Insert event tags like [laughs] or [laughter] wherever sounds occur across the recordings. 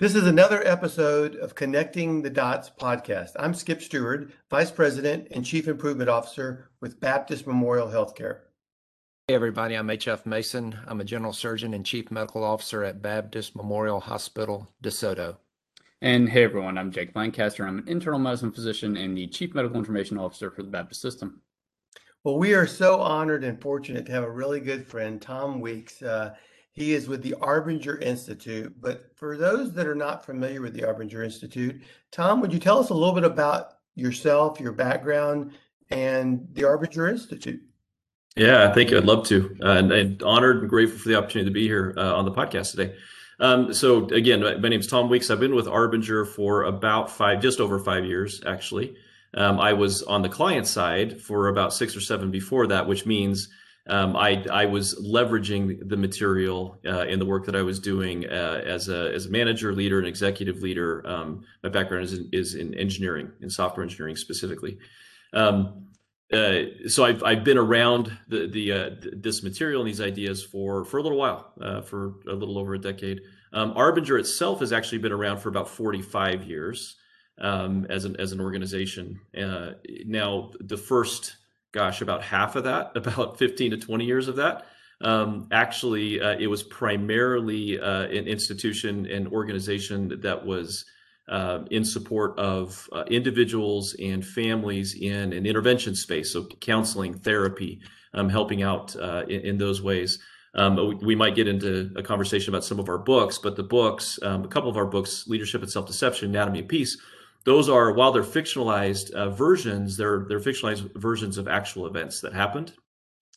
This is another episode of Connecting the Dots podcast. I'm Skip Stewart, Vice President and Chief Improvement Officer with Baptist Memorial Healthcare. Hey, everybody. I'm H.F. Mason. I'm a General Surgeon and Chief Medical Officer at Baptist Memorial Hospital, DeSoto. And hey, everyone. I'm Jake Lancaster. I'm an internal medicine physician and the Chief Medical Information Officer for the Baptist System. Well, we are so honored and fortunate to have a really good friend, Tom Weeks. Uh, he is with the Arbinger Institute. But for those that are not familiar with the Arbinger Institute, Tom, would you tell us a little bit about yourself, your background, and the Arbinger Institute? Yeah, thank you. I'd love to. Uh, and, and, honored and grateful for the opportunity to be here uh, on the podcast today. Um, so again, my, name is Tom Weeks. I've been with Arbinger for about five, just over five years, actually. Um, I was on the client side for about six or seven before that, which means um, I, I was leveraging the material uh, in the work that I was doing uh, as a as a manager, leader, and executive leader. Um, my background is in, is in engineering, in software engineering specifically. Um, uh, so I've I've been around the the uh, this material and these ideas for for a little while, uh, for a little over a decade. Um, Arbinger itself has actually been around for about 45 years um, as an as an organization. Uh, now the first gosh, about half of that, [laughs] about 15 to 20 years of that. Um, actually, uh, it was primarily uh, an institution and organization that was uh, in support of uh, individuals and families in an intervention space, so counseling, therapy, um, helping out uh, in, in, those ways. Um, we, we, might get into a conversation about some of our books, but the books, um, a couple of our books, Leadership and Self Deception, Anatomy of Peace, those are while they're fictionalized uh, versions they're they're fictionalized versions of actual events that happened.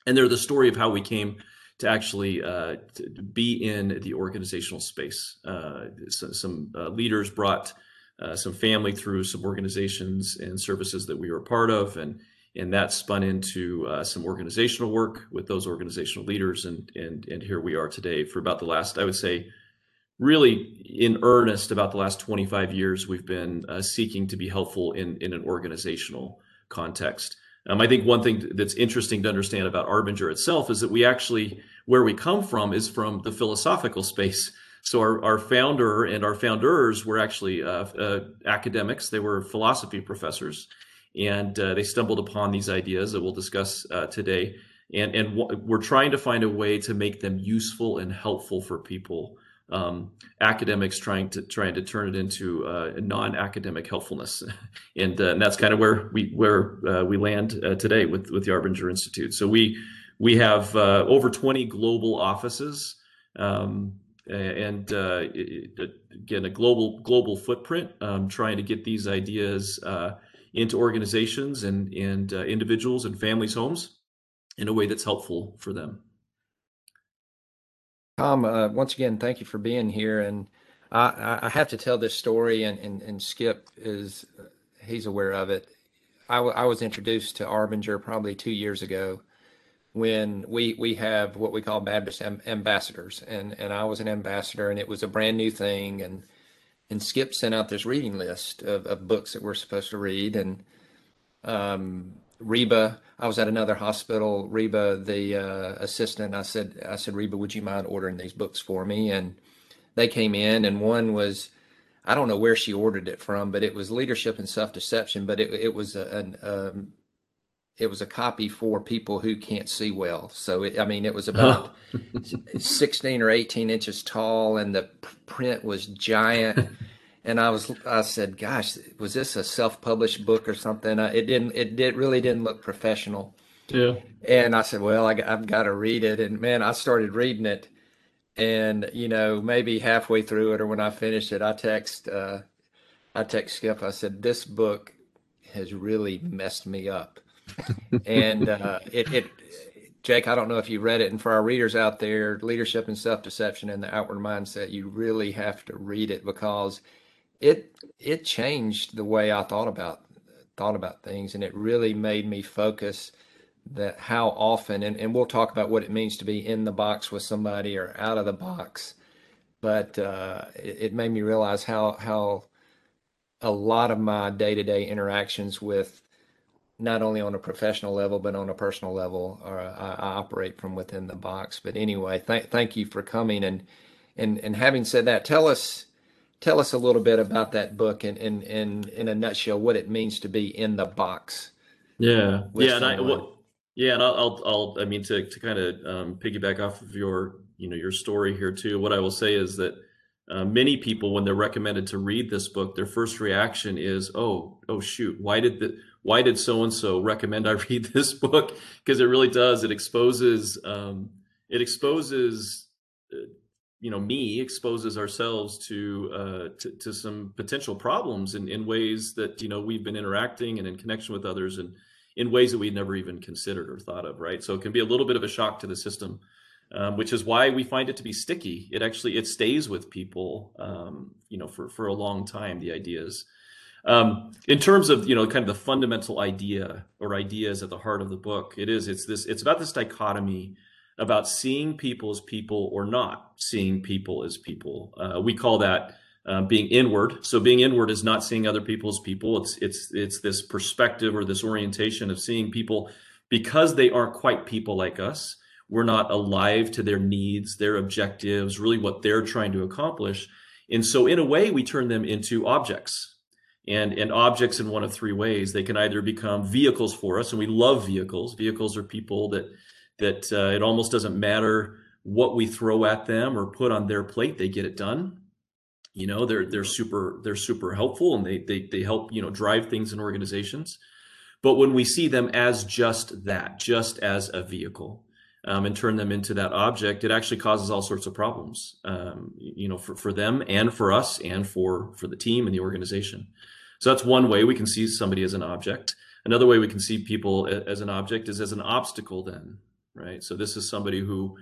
And they're the story of how we came to actually uh, to be in the organizational space. Uh, so, some uh, leaders brought uh, some family through some organizations and services that we were part of and and that spun into uh, some organizational work with those organizational leaders and and and here we are today. For about the last i would say really in earnest about the last 25 years we've been uh, seeking to be helpful in, in an organizational context. Um, i think one thing that's interesting to understand about arbinger itself is that we actually where we come from is from the philosophical space. So our, our founder and our founders were actually uh, uh, academics. They were philosophy professors. And uh, they stumbled upon these ideas that we'll discuss uh, today. And, and w- we're trying to find a way to make them useful and helpful for people um, academics trying to trying to turn it into uh, non-academic helpfulness, [laughs] and, uh, and, that's kind of where we where uh, we land uh, today with with the Arbinger Institute. So we we have uh, over 20 global offices, um, and uh, it, again a global global footprint, um, trying to get these ideas into organizations and and individuals and families' homes in a way that's helpful for them. Tom, uh, once again, thank you for being here. And I, I have to tell this story, and, and, and Skip is he's aware of it. I, w- I was introduced to Arbinger probably two years ago when we we have what we call Baptist am- ambassadors, and and I was an ambassador, and it was a brand new thing, and and Skip sent out this reading list of, of books that we're supposed to read, and um, Reba, I was at another hospital. Reba, the uh, assistant, I said, I said, Reba, would you mind ordering these books for me? And they came in, and one was, I don't know where she ordered it from, but it was leadership and self deception. But it it was a, an um, it was a copy for people who can't see well. So it, I mean, it was about [laughs] sixteen or eighteen inches tall, and the print was giant. And I was I said, "Gosh, was this a self-published book or something?" Uh, it didn't. It did really didn't look professional. Yeah. And I said, "Well, I, have got to read it." And man, I started reading it, and you know, maybe halfway through it, or when I finished it, I text uh, I text Skip. I said, "This book has really messed me up," and uh, it it. Jake, I don't know if you read it, and for our readers out there, leadership and self-deception and the outward mindset, you really have to read it because it it changed the way I thought about thought about things, and it really made me focus that how often and, and we'll talk about what it means to be in the box with somebody or out of the box but uh, it, it, made me realize how how a lot of my day-to-day interactions with not only on a professional level but on a personal level are, I, I operate from within the box. But anyway thank thank you for coming and and and having said that tell us tell us a little bit about that book and in, in, in a nutshell, what it means to be in the box. Yeah. Yeah. And I, well, yeah, and I'll, I'll, I'll, I mean, to, to kind of um, piggyback off of your, you know, your story here too, what I will say is that uh, many people, when they're recommended to read this book, their first reaction is, "Oh, oh, shoot! Why did the why did so and so recommend I [laughs] read this book?" Because it really does. It exposes um, it exposes uh, you know me exposes ourselves to, uh, to to some potential problems in in ways that you know we've been interacting and in connection with others and in ways that we'd never even considered or thought of. Right. So it can be a little bit of a shock to the system um, which is why we find it to be sticky. It actually it stays with people, um, you know, for for a long time. The ideas, um, in terms of you know, kind of the fundamental idea or ideas at the heart of the book, it is it's this it's about this dichotomy about seeing people as people or not seeing people as people. Uh, we call that. Uh, being inward, so being inward is not seeing other people as people. It's it's it's this perspective or this orientation of seeing people because they aren't quite people like us we're not alive to their needs, their objectives, really what they're trying to accomplish. And so, in a way, we turn them into objects. And, and objects in one of three ways. They can either become vehicles for us, and we love vehicles. Vehicles are people that that uh, it almost doesn't matter what we throw at them or put on their plate; they get it done. You know, they're they're super they're super helpful, and they they they help you know drive things in organizations. But when we see them as just that, just as a vehicle, um, and turn them into that object, it actually causes all sorts of problems, um, you know, for, for them and for us and for, for the team and the organization. So that's one way we can see somebody as an object. Another way we can see people as an object is as an obstacle then, right? So this is somebody who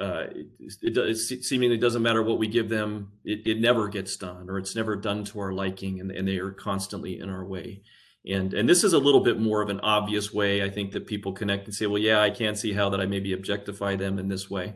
uh, it, it, it, seemingly doesn't matter what we give them, it, it never gets done or it's never done to our liking and, and they are constantly in our way. And, and this is a little bit more of an obvious way, I think, that people connect and say, well, yeah, I can see how that I maybe objectify them in this way.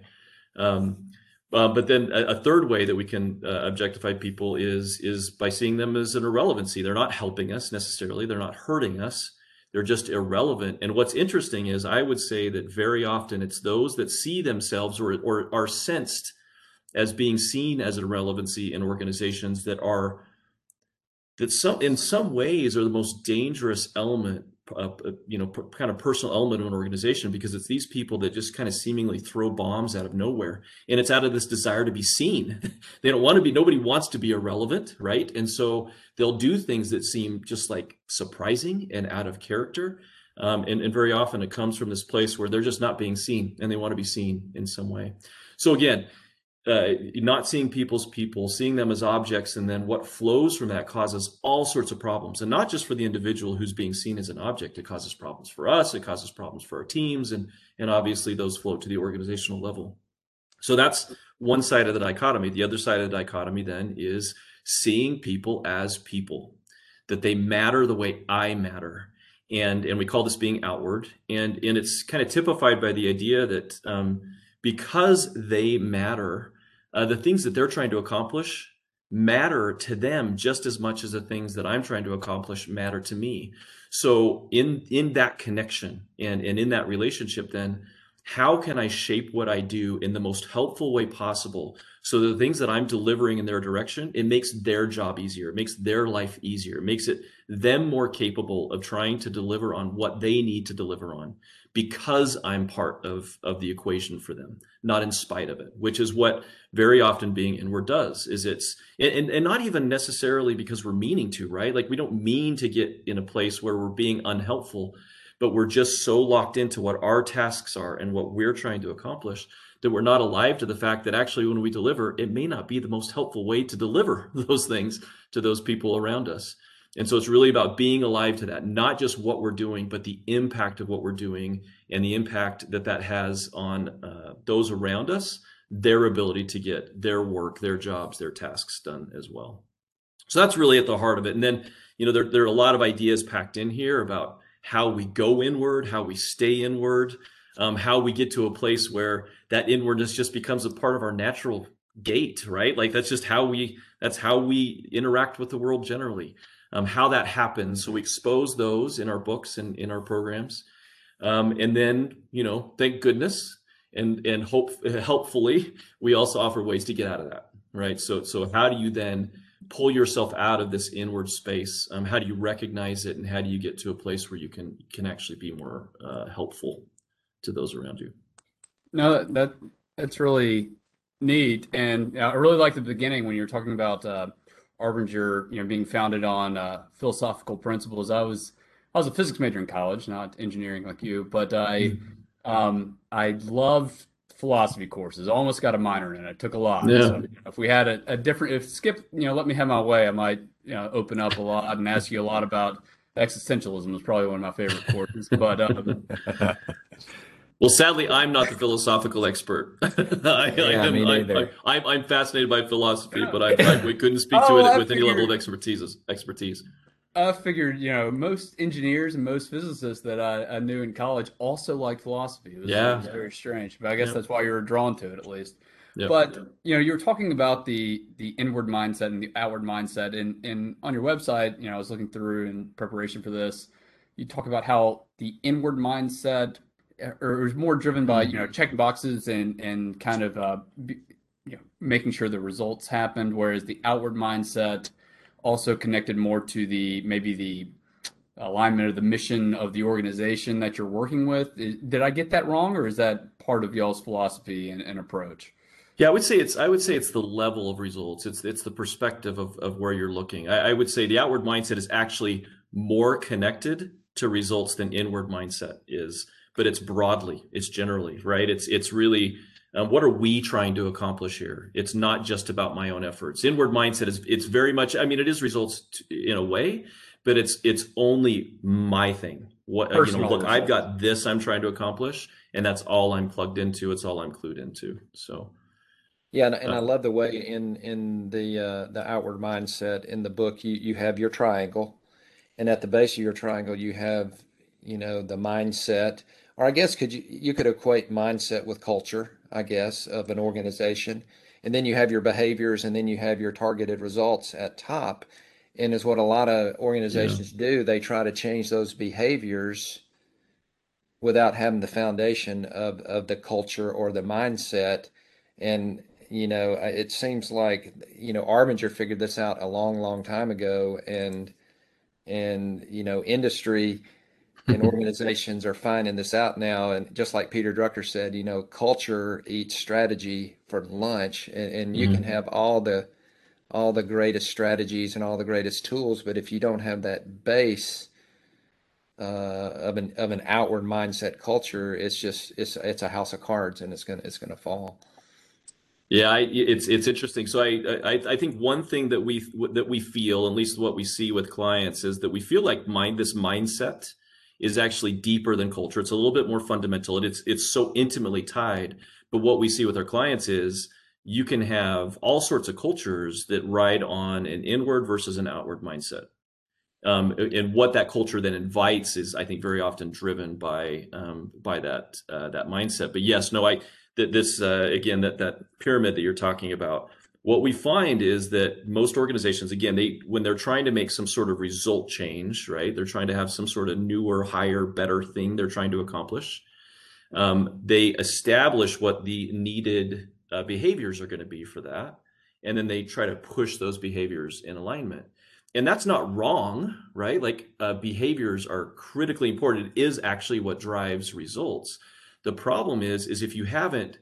Um, uh, but then a, a, third way that we can uh, objectify people is is by seeing them as an irrelevancy. They're not helping us necessarily. They're not hurting us. They're just irrelevant. And what's interesting is I would say that very often it's those that see themselves or, or are sensed as being seen as irrelevancy in organizations that are that some in some ways are the most dangerous element uh, you know kind of personal element of an organization because it's these people that just kind of seemingly throw bombs out of nowhere. And it's out of this desire to be seen. [laughs] They don't want to be nobody wants to be irrelevant right? And so they'll do things that seem just like surprising and out of character. Um, and, and very often it comes from this place where they're just not being seen and they want to be seen in some way. So again uh, not seeing people's people, seeing them as objects, and then what flows from that causes all sorts of problems. And not just for the individual who's being seen as an object, it causes problems for us, it causes problems for our teams, and, and obviously those flow to the organizational level. So that's one side of the dichotomy. The other side of the dichotomy then is seeing people as people, that they matter the way I matter. And, and we call this being outward. And, and it's kind of typified by the idea that um, because they matter, uh, the things that they're trying to accomplish matter to them just as much as the things that I'm trying to accomplish matter to me. So in in that connection and and in that relationship, then how can I shape what I do in the most helpful way possible? So the things that I'm delivering in their direction, it makes their job easier, it makes their life easier, it makes it them more capable of trying to deliver on what they need to deliver on because I'm part of, of the equation for them, not in spite of it, which is what very often being inward does is it's and, and not even necessarily because we're meaning to, right? Like we don't mean to get in a place where we're being unhelpful, but we're just so locked into what our tasks are and what we're trying to accomplish that we're not alive to the fact that actually when we deliver, it may not be the most helpful way to deliver [laughs] those things to those people around us. And so it's really about being alive to that, not just what we're doing, but the impact of what we're doing and the impact that that has on uh, those around us, their ability to get their work, their jobs, their tasks done as well. So that's really at the heart of it. And then, you know, there, there are a lot of ideas packed in here about how we go inward, how we stay inward, um, how we get to a place where that inwardness just becomes a part of our natural gait, right? Like that's just how we that's how we interact with the world generally um, how that happens. So we expose those in our books and in our programs. Um, and then, you know, thank goodness and and hope [laughs] helpfully we also offer ways to get out of that, right? So so how do you then pull yourself out of this inward space? Um, how do you recognize it, and how do you get to a place where you can can actually be more uh, helpful to those around you? No, that, that that's really neat, and I really like the beginning when you were talking about uh, Arbinger, you know, being founded on uh, philosophical principles. I was I was a physics major in college, not engineering like you, but I um, I loved philosophy courses. Almost got a minor in it. I took a lot. Yeah. So, if we had a, a different, if Skip, you know, let me have my way, I might, you know, open up a lot and ask you a lot about existentialism. Is probably one of my favorite courses. But um, [laughs] Well, sadly, I'm not the philosophical expert. [laughs] I, Yeah, am, me neither. I, I'm, I'm fascinated by philosophy, but I, [laughs] I we couldn't speak to Oh, it I with any level of figured- expertise. Expertise. I figured, you know, most engineers and most physicists that I, I knew in college also liked philosophy. It was, Yeah. it was very strange, but I guess Yeah. that's why you were drawn to it at least. Yep. But you know, you were talking about the the inward mindset and the outward mindset, and and on your website, you know, I was looking through in preparation for this. You talk about how the inward mindset, or it was more driven by you know checking boxes and and kind of uh, you know making sure the results happened, whereas the outward mindset also connected more to the maybe the alignment of the mission of the organization that you're working with. Did I get that wrong, or is that part of y'all's philosophy and, and approach? Yeah, I would say it's I would say it's the level of results. It's it's the perspective of, of where you're looking. I, I would say the outward mindset is actually more connected to results than inward mindset is, but it's broadly, it's generally, right? It's it's really um, what are we trying to accomplish here? It's not just about my own efforts. Inward mindset is it's very much. I mean, it is results t in a way, but it's it's only my thing. What you know? Look, I've got this I'm trying to accomplish, and that's all I'm plugged into. It's all I'm clued into. So. Yeah, and, and I Uh, love the way in in the uh, the outward mindset in the book you you have your triangle, and at the base of your triangle you have you know the mindset, or I guess could you you could equate mindset with culture, I guess, of an organization, and then you have your behaviors, and then you have your targeted results at top, and is what a lot of organizations do. They try to change those behaviors without having the foundation of of the culture or the mindset. And you know it seems like you know Arbinger figured this out a long long time ago. And and you know industry [laughs] and organizations are finding this out now and just like Peter Drucker said you know culture eats strategy for lunch and, and you can have all the all the greatest strategies and all the greatest tools but if you don't have that base uh, of an of an outward mindset culture it's just it's it's a house of cards and it's gonna it's gonna fall Yeah, I, it's it's interesting. So I, I I think one thing that we that we feel, at least what we see with clients, is that we feel like mind this mindset is actually deeper than culture. It's a little bit more fundamental, and it's it's so intimately tied. But what we see with our clients is you can have all sorts of cultures that ride on an inward versus an outward mindset. Um, and what that culture then invites is, I think, very often driven by um, by that uh, that mindset. But yes, no, I that this uh, again that that pyramid that you're talking about what we find is that most organizations again they when they're trying to make some sort of result change right they're trying to have some sort of newer higher better thing they're trying to accomplish um, they establish what the needed uh, behaviors are going to be for that and then they try to push those behaviors in alignment. And that's not wrong right? Like uh, behaviors are critically important. It is actually what drives results. The problem is, is if you haven't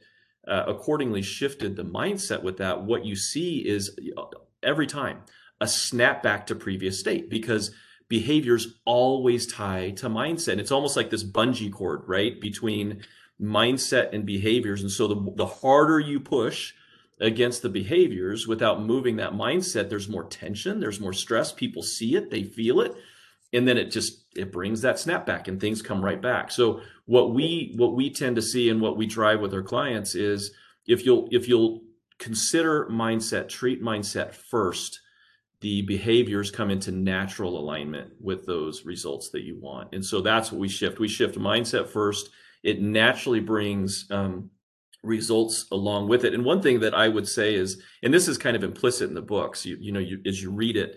uh, accordingly shifted the mindset with that, what you see is uh, every time a snapback to previous state because behaviors always tie to mindset. And it's almost like this bungee cord, right, between mindset and behaviors. And so the, the harder you push against the behaviors without moving that mindset, there's more tension, there's more stress. People see it, they feel it and then it just it brings that snap back and things come right back. So what we what we tend to see and what we drive with our clients is if you'll if you'll consider mindset treat mindset first the behaviors come into natural alignment with those results that you want. And so that's what we shift. We shift mindset first. It naturally brings um, results along with it. And one thing that i would say is and this is kind of implicit in the books you, you know you, as you read it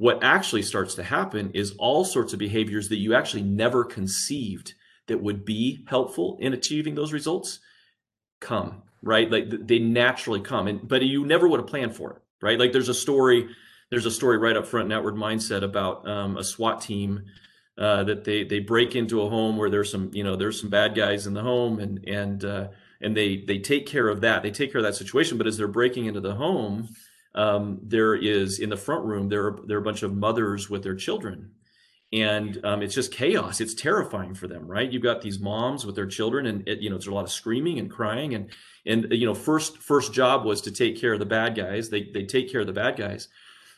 what actually starts to happen is all sorts of behaviors that you actually never conceived that would be helpful in achieving those results come right like they naturally come and but you never would have planned for it right like there's a story there's a story right up front in Outward Mindset about um, a SWAT team uh, that they they break into a home where there's some you know there's some bad guys in the home and and uh, and they they take care of that they take care of that situation. But as they're breaking into the home, um, there is in the front room there are there are a bunch of mothers with their children and um, it's just chaos. It's terrifying for them, right? You've got these moms with their children, and it, you know there's a lot of screaming and crying, and and you know first first job was to take care of the bad guys. They they take care of the bad guys,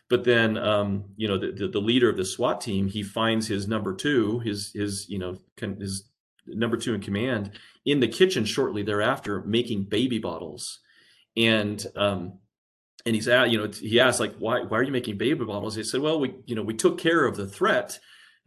but then um, you know the, the, the leader of the SWAT team he finds his number two, his his you know his number two in command in the kitchen shortly thereafter making baby bottles, and um, and he's at you know he asked like why why are you making baby bottles? He said well we you know we took care of the threat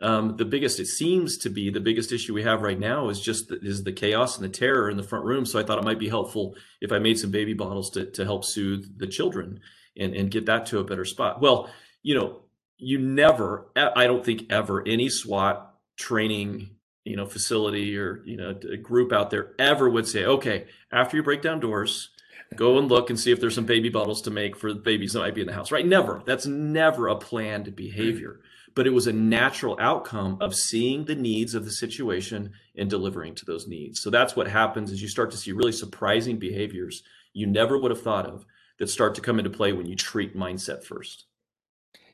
um, the biggest, it seems to be the biggest issue we have right now is just the, is the chaos and the terror in the front room. So I thought it might be helpful if I made some baby bottles to to help soothe the children and and get that to a better spot. Well, you know, you never, I don't think ever any SWAT training you know facility or you know group out there ever would say okay after you break down doors go and look and see if there's some baby bottles to make for the babies that might be in the house right never that's never a planned behavior but it was a natural outcome of seeing the needs of the situation and delivering to those needs. So that's what happens is you start to see really surprising behaviors you never would have thought of that start to come into play when you treat mindset first.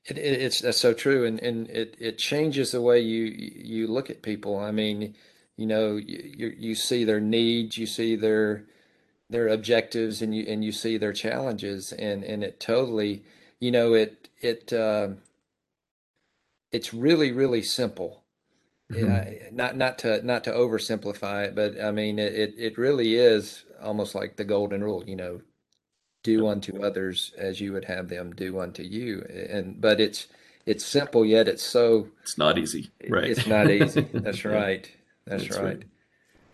It, it, it's that's so true, and and it it changes the way you you look at people. I mean, you know, you you see their needs, you see their their objectives, and you and you see their challenges, and and it totally, you know, it it. Uh, it's really really simple. Mm-hmm. not not to not to oversimplify it, but I mean it it really is almost like the golden rule. You know, do unto others as you would have them do unto you. And but it's it's simple yet it's so it's not easy. Right. It's not easy. [laughs] That's right. That's, That's right. right.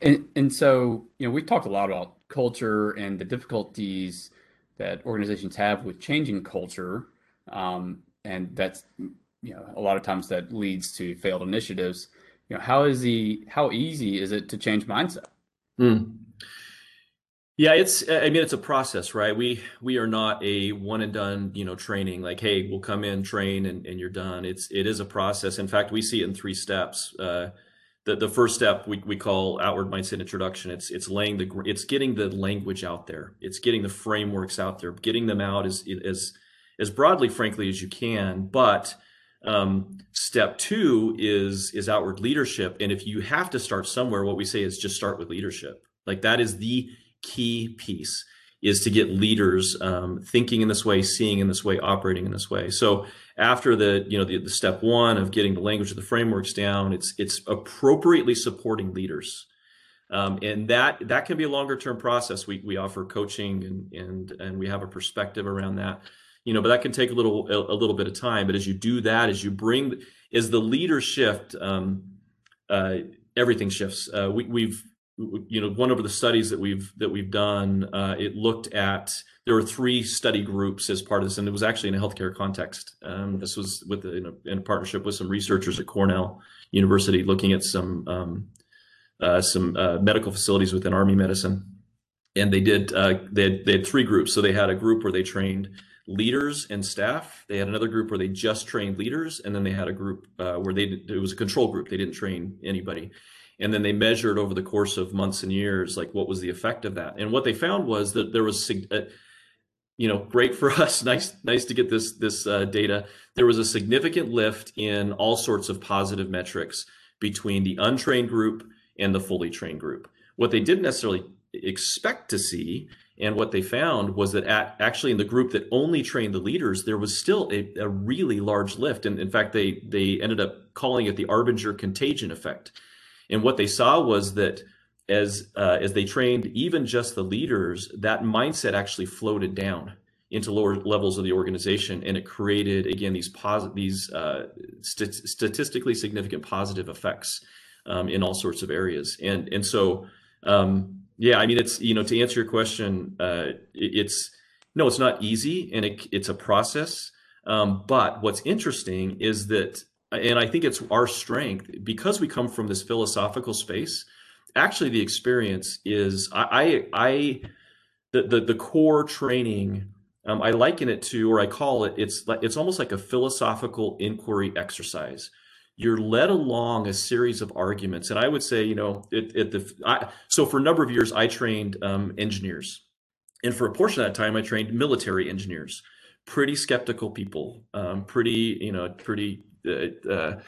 And and so you know we've talked a lot about culture and the difficulties that organizations have with changing culture, um, and that's you know a lot of times that leads to failed initiatives. You know how is the how easy is it to change mindset? Mm. yeah it's i mean it's a process right? We we are not a one and done you know training like hey we'll come in train and, and you're done. It's it is a process. In fact we see it in three steps. Uh, the, the first step we, we call outward mindset introduction. It's it's laying the it's getting the language out there. It's getting the frameworks out there. Getting them out as as as broadly frankly as you can. But um, step two is is outward leadership, and if you have to start somewhere, what we say is just start with leadership. Like that is the key piece is to get leaders um, thinking in this way, seeing in this way, operating in this way. So after the you know the, the step one of getting the language of the frameworks down, it's it's appropriately supporting leaders. Um, and that that can be a longer term process. We we offer coaching and and and we have a perspective around that you know but that can take a little a, a, little bit of time but as you do that as you bring as the leader shift um, uh, everything shifts uh, we, we've you know one of the studies that we've that we've done uh, it looked at there were three study groups as part of this and it was actually in a healthcare context. Um, this was with in a, in a, partnership with some researchers at cornell university looking at some um, uh, some uh, medical facilities within army medicine. And they did uh, they had, they had three groups. So they had a group where they trained leaders and staff. They had another group where they just trained leaders, and then they had a group uh, where they it was a control group. They didn't train anybody, and then they measured over the course of months and years like what was the effect of that. And what they found was that there was, uh, you know, great for [laughs] us. Nice, nice to get this this uh, data. There was a significant lift in all sorts of positive metrics between the untrained group and the fully trained group. What they didn't necessarily expect to see and what they found was that at, actually in the group that only trained the leaders, there was still a, a really large lift. And in fact, they they ended up calling it the Arbinger contagion effect. And what they saw was that as uh, as they trained even just the leaders, that mindset actually floated down into lower levels of the organization, and it created again these positive these uh, st- statistically significant positive effects um, in all sorts of areas. And and so um, yeah, I mean, it's you know to answer your question, uh, it's no, it's not easy, and it, it's a process. Um, but what's interesting is that, and I think it's our strength because we come from this philosophical space. Actually, the experience is I I, I the, the the core training um, I liken it to, or I call it, it's like it's almost like a philosophical inquiry exercise. You're led along a series of arguments, and I would say, you know, it, it the I, so for a number of years I trained um, engineers, and for a portion of that time I trained military engineers, pretty skeptical people, um, pretty you know, pretty. Uh, uh,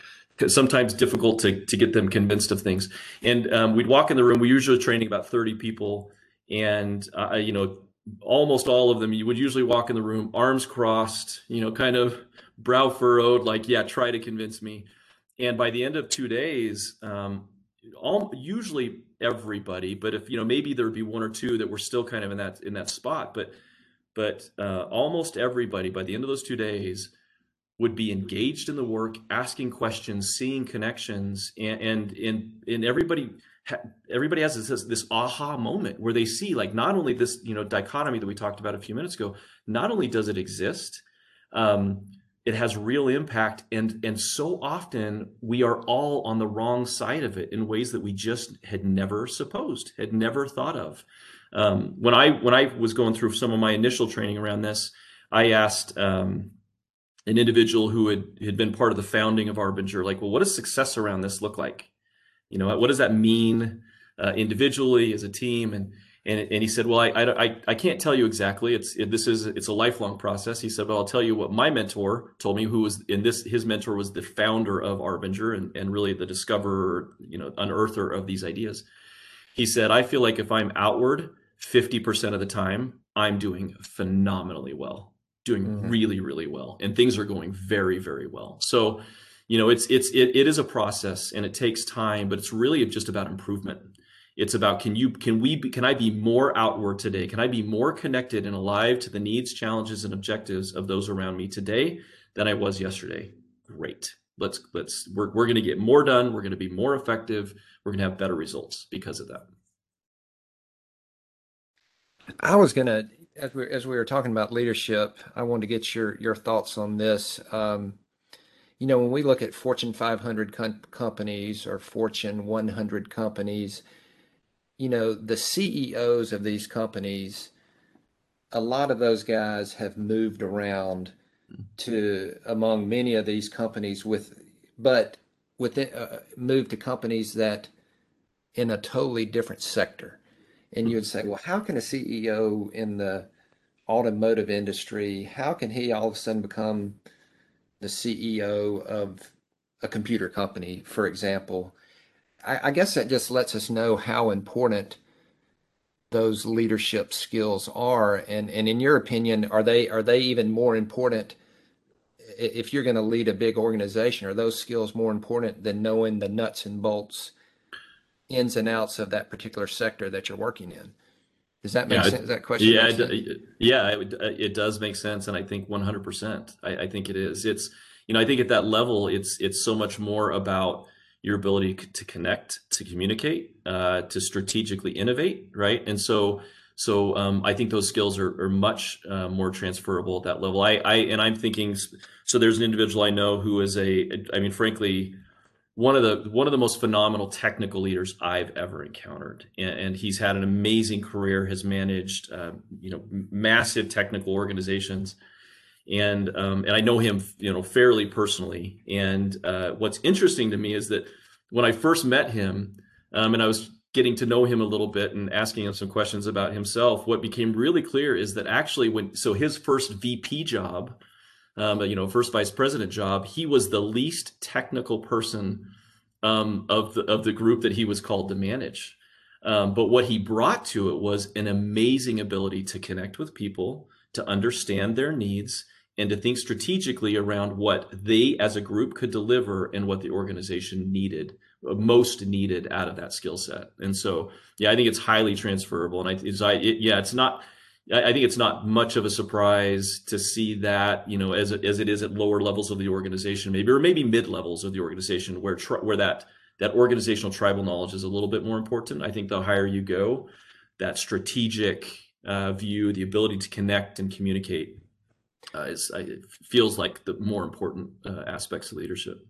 sometimes difficult to, to get them convinced of things. And um, we'd walk in the room. We usually training about 30 people, and uh, you know, almost all of them, you would usually walk in the room, arms crossed, you know, kind of brow furrowed, like, yeah, try to convince me. And by the end of two days, um, all usually everybody, but if you know, maybe there would be one or two that were still kind of in that in that spot, but but uh, almost everybody by the end of those two days would be engaged in the work, asking questions, seeing connections, and and and, and everybody everybody has this, this aha moment where they see like not only this you know dichotomy that we talked about a few minutes ago not only does it exist um, it has real impact and and so often we are all on the wrong side of it in ways that we just had never supposed had never thought of. Um, when i when i was going through some of my initial training around this i asked um, an individual who had, had been part of the founding of arbinger like well what does success around this look like? You know what does that mean uh, individually as a team? And and, and he said well I, I, I can't tell you exactly. It's it, this is it's a lifelong process. He said but i'll tell you what my mentor told me who was in this his mentor was the founder of arbinger and, and really the discoverer you know unearther of these ideas. He said i feel like if i'm outward 50% of the time i'm doing phenomenally well doing mm-hmm. really really well and things are going very very well. So you know it's it's it, it is a process and it takes time but it's really just about improvement. It's about can you can we can i be more outward today? Can i be more connected and alive to the needs challenges and objectives of those around me today than i was yesterday? Great. Let's let's we're, we're going to get more done. We're going to be more effective. We're going to have better results because of that. I was going to as we as we were talking about leadership i wanted to get your your thoughts on this um, you know, when we look at Fortune 500 com- companies or Fortune 100 companies, you know, the CEOs of these companies, a lot of those guys have moved around to among many of these companies with, but within uh, moved to companies that in a totally different sector. And you would mm-hmm. say, well, how can a CEO in the automotive industry, how can he all of a sudden become the CEO of a computer company, for example, I, I guess that just lets us know how important those leadership skills are. And and in your opinion, are they are they even more important if you're going to lead a big organization? Are those skills more important than knowing the nuts and bolts, ins and outs of that particular sector that you're working in? Does that make yeah, sense? That question? Yeah, it, yeah, it, it, does make sense, and I think 100%. I, I think it is. It's you know, I think at that level, it's it's so much more about your ability to connect, to communicate, uh, to strategically innovate, right? And so, so um, I think those skills are, are much uh, more transferable at that level. I, I and I'm thinking. So there's an individual I know who is a, I mean, frankly, one of the one of the most phenomenal technical leaders I've ever encountered, and, and he's had an amazing career. Has managed uh, you know massive technical organizations, and um, and I know him you know fairly personally. And uh, what's interesting to me is that when I first met him, um, and I was getting to know him a little bit and asking him some questions about himself, what became really clear is that actually when so his first VP job um, you know, first vice president job, he was the least technical person um, of the of the group that he was called to manage. Um, but what he brought to it was an amazing ability to connect with people, to understand their needs, and to think strategically around what they as a group could deliver and what the organization needed most needed out of that skill set. And so, yeah, I think it's highly transferable. And I, it's, I, it, yeah, it's not I think it's not much of a surprise to see that, you know, as it, as it is at lower levels of the organization, maybe or maybe mid levels of the organization, where where that that organizational tribal knowledge is a little bit more important. I think the higher you go, that strategic uh, view, the ability to connect and communicate, uh, is it feels like the more important uh, aspects of leadership.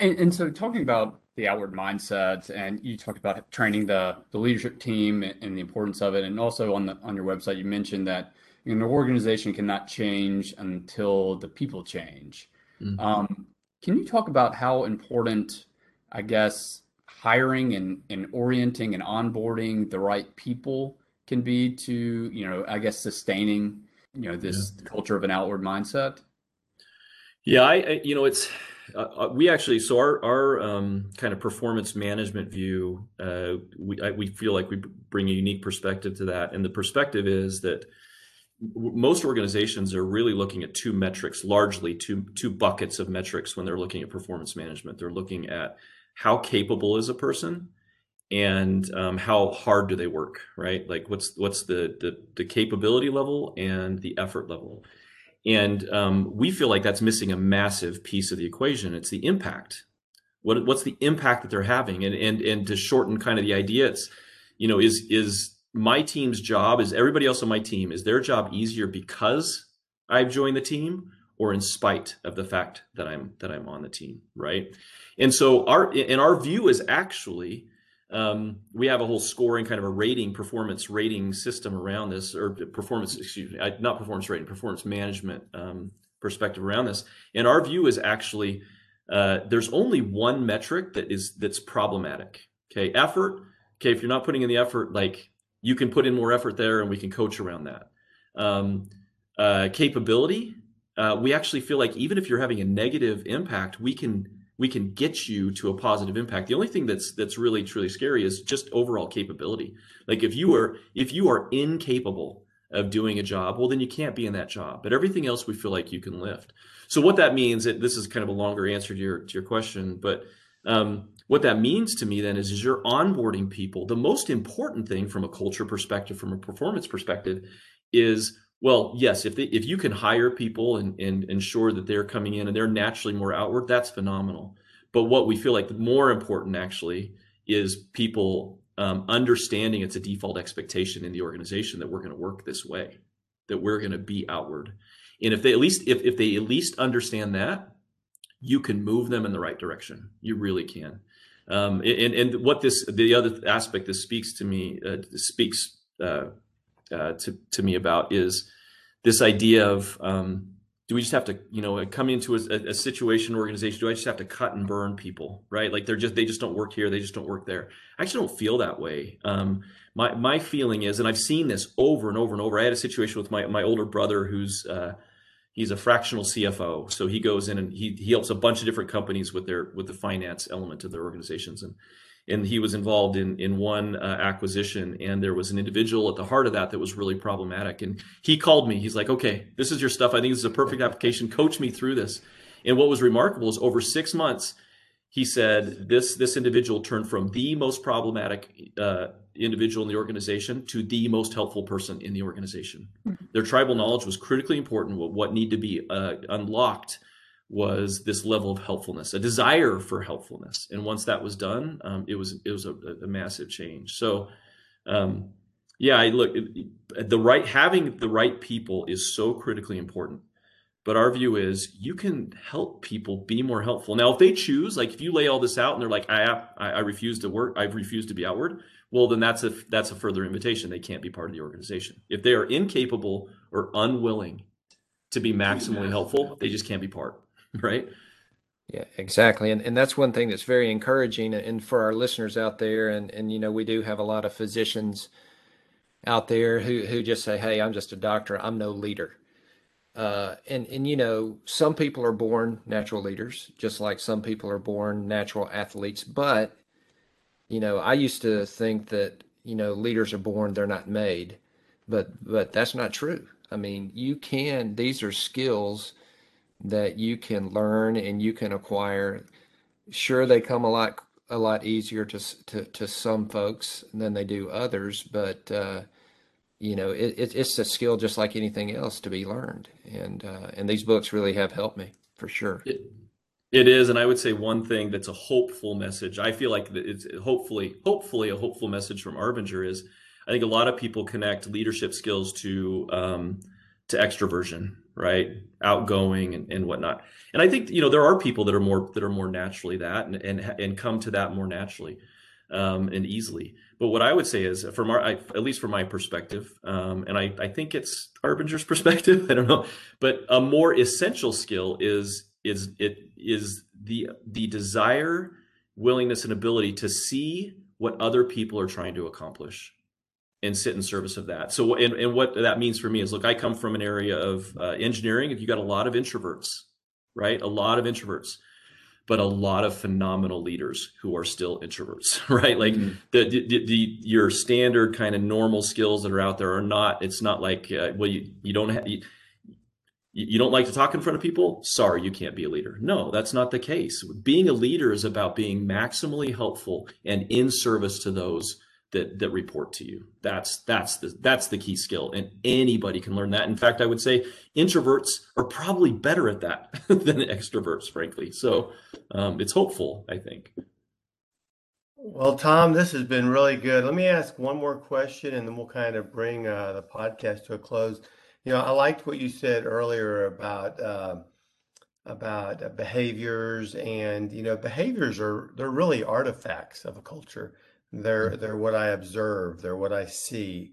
And, and so, talking about the outward mindset, and you talked about training the the leadership team and the importance of it, and also on the on your website, you mentioned that an organization cannot change until the people change. Mm-hmm. Um, can you talk about how important, I guess, hiring and, and orienting and onboarding the right people can be to, you know, I guess sustaining, you know, this yeah. culture of an outward mindset? Yeah, I, I you know, it's uh, uh, we actually so our our um, kind of performance management view uh, we I, we feel like we bring a unique perspective to that. And the perspective is that most organizations are really looking at two metrics largely two two buckets of metrics when they're looking at performance management. They're looking at how capable is a person and um, how hard do they work right? Like what's what's the, the the capability level and the effort level and um, we feel like that's missing a massive piece of the equation. It's the impact. What, what's the impact that they're having? And, and, and to shorten kind of the idea, it's, you know, is, is my team's job, is everybody else on my team, is their job easier because I've joined the team or in spite of the fact that I'm, that I'm on the team. Right. And so our, and our view is actually, um, we have a whole scoring kind of a rating performance rating system around this or performance excuse me not performance rating performance management um, perspective around this. And our view is actually uh, there's only one metric that is that's problematic okay? Effort okay if you're not putting in the effort like you can put in more effort there and we can coach around that. Um, uh, capability uh, we actually feel like even if you're having a negative impact we can we can get you to a positive impact. The only thing that's that's really truly scary is just overall capability. Like if you are if you are incapable of doing a job, well then you can't be in that job. But everything else we feel like you can lift. So what that means, this is kind of a longer answer to your to your question, but um, what that means to me then is, is you're onboarding people. The most important thing from a culture perspective, from a performance perspective, is well, yes, if they, if you can hire people and, and ensure that they're coming in and they're naturally more outward, that's phenomenal. But what we feel like more important actually is people um, understanding it's a default expectation in the organization that we're going to work this way, that we're going to be outward. And if they at least if, if they at least understand that, you can move them in the right direction. You really can. Um, and, and what this the other aspect this speaks to me uh, speaks uh, uh, to to me about is this idea of um, do we just have to you know come into a, a, situation organization do i just have to cut and burn people right? Like they're just they just don't work here they just don't work there. I actually don't feel that way. Um, my my feeling is and i've seen this over and over and over i had a situation with my my older brother who's uh, he's a fractional cfo so he goes in and he, he helps a bunch of different companies with their with the finance element of their organizations. And and he was involved in in one uh, acquisition and there was an individual at the heart of that that was really problematic. And he called me. He's like okay this is your stuff. I think this is a perfect application. Coach me through this. And what was remarkable is over six months he said this this individual turned from the most problematic uh, individual in the organization to the most helpful person in the organization mm-hmm. their tribal knowledge was critically important what, what needed to be uh, unlocked was this level of helpfulness, a desire for helpfulness. And once that was done, um, it was it was a, a massive change. So, um, yeah, I look the right having the right people is so critically important. But our view is you can help people be more helpful. Now, if they choose, like if you lay all this out and they're like, I I, I refuse to work, I've refused to be outward. Well, then that's a that's a further invitation. They can't be part of the organization if they are incapable or unwilling to be maximally helpful. They just can't be part. [laughs] right? Yeah, exactly. And and that's one thing that's very encouraging and for our listeners out there and and you know we do have a lot of physicians out there who who just say, "Hey, I'm just a doctor. I'm no leader." Uh, and and you know, some people are born natural leaders, just like some people are born natural athletes. But you know, I used to think that you know leaders are born; they're not made. But but that's not true. I mean, you can. These are skills that you can learn and you can acquire. Sure, they come a lot a lot easier to to, to some folks than they do others, but uh, you know it, it, it's a skill just like anything else to be learned, and uh, and these books really have helped me for sure. It is, and I would say one thing that's a hopeful message. I feel like it's hopefully hopefully a hopeful message from Arbinger is I think a lot of people connect leadership skills to um, to extroversion right outgoing and, and whatnot and i think you know there are people that are more that are more naturally that and and, and come to that more naturally um, and easily. But what I would say is, from our, I, at least from my perspective, um, and I, I think it's Arbinger's [laughs] perspective, I don't know, but a more essential skill is is it is the the desire, willingness, and ability to see what other people are trying to accomplish and sit in service of that. So, and, and what that means for me is, look, I come from an area of uh, engineering. If you got a lot of introverts, right, a lot of introverts, but a lot of phenomenal leaders who are still introverts, [laughs] right? Like mm-hmm. the, the, the, your standard kind of normal skills that are out there are not. It's not like uh, well, you you don't have. You, you don't like to talk in front of people sorry you can't be a leader no that's not the case being a leader is about being maximally helpful and in service to those that that report to you. That's that's the that's the key skill, and anybody can learn that. In fact, I would say introverts are probably better at that [laughs] than extroverts, frankly. So um, it's hopeful, I think. Well, Tom, this has been really good. Let me ask one more question, and then we'll kind of bring uh, the podcast to a close. You know, I liked what you said earlier about. Uh, about behaviors and you know behaviors are they're really artifacts of a culture they're mm-hmm. they're what I observe. They're what I see.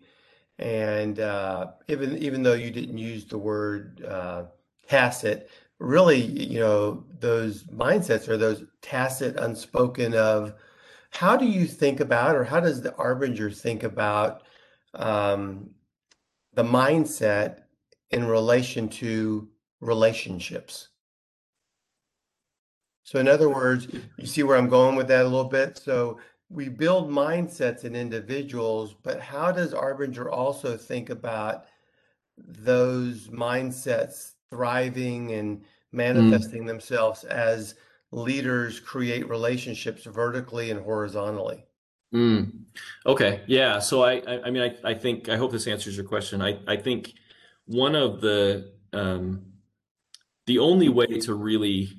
And uh, even even though you didn't use the word uh, tacit, really, you know, those mindsets are those tacit, unspoken of. How do you think about, or how does the Arbinger think about um, the mindset in relation to relationships? So, in other words, you see where I'm going with that a little bit. So, we build mindsets in individuals, but how does Arbinger also think about those mindsets thriving and mm. manifesting mm. themselves as leaders create relationships vertically and horizontally? Mm. Okay, yeah. So I, I, I mean, I, I think I hope this answers your question. I, I think one of the um, the only way to really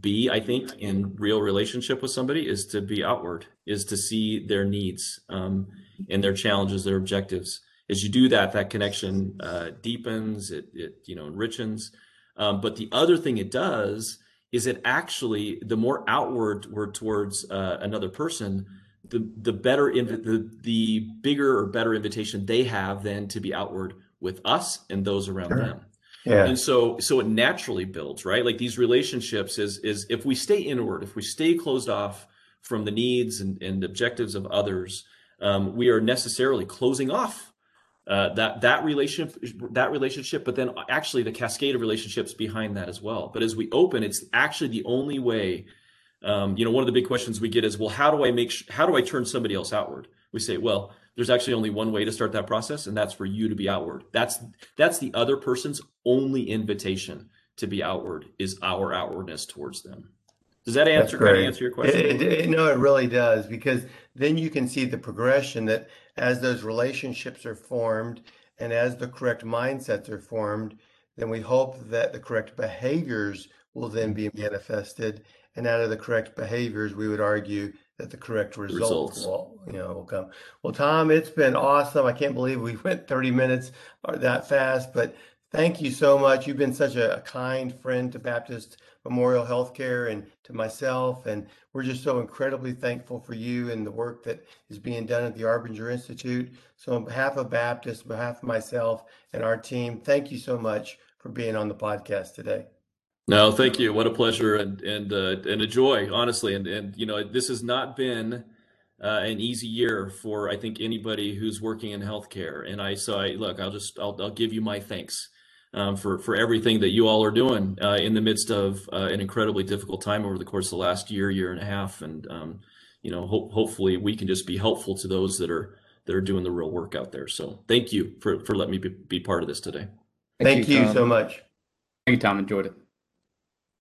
be i think in real relationship with somebody is to be outward is to see their needs um, and their challenges their objectives. As you do that that connection uh, deepens it, it you know enriches. Um, but the other thing it does is it actually the more outward we're towards uh, another person the the better inv- the the bigger or better invitation they have then to be outward with us and those around sure. them yeah. And so so it naturally builds, right? Like these relationships is is if we stay inward, if we stay closed off from the needs and, and objectives of others, um, we are necessarily closing off uh, that that relationship that relationship, but then actually the cascade of relationships behind that as well. But as we open, it's actually the only way. Um, you know, one of the big questions we get is, well, how do I make sh- how do I turn somebody else outward? We say, well, there's actually only one way to start that process and that's for you to be outward. That's that's the other person's only invitation to be outward is our outwardness towards them. Does that answer kind of answer your question? it, it, no it really does because then you can see the progression that as those relationships are formed and as the correct mindsets are formed then we hope that the correct behaviors will then be manifested and out of the correct behaviors we would argue that the correct results, results. will you know will come. Well, Tom, it's been awesome. I can't believe we went 30 minutes uh, that fast, but thank you so much. You've been such a, a kind friend to Baptist Memorial Healthcare and to myself, and we're just so incredibly thankful for you and the work that is being done at the Arbinger Institute. So, on behalf of Baptist, on behalf of myself and our team, thank you so much for being on the podcast today. No, thank you. What a pleasure and and uh, and a joy, honestly. And and you know, this has not been uh, an easy year for I think anybody who's working in healthcare. And I so I look, I'll just I'll I'll give you my thanks um, for for everything that you all are doing uh, in the midst of uh, an incredibly difficult time over the course of the last year, year and a half. And um, you know, ho- hopefully we can just be helpful to those that are that are doing the real work out there. So thank you for for letting me be, be part of this today. Thank, thank you, you so much. Thank you, Tom. Enjoyed it.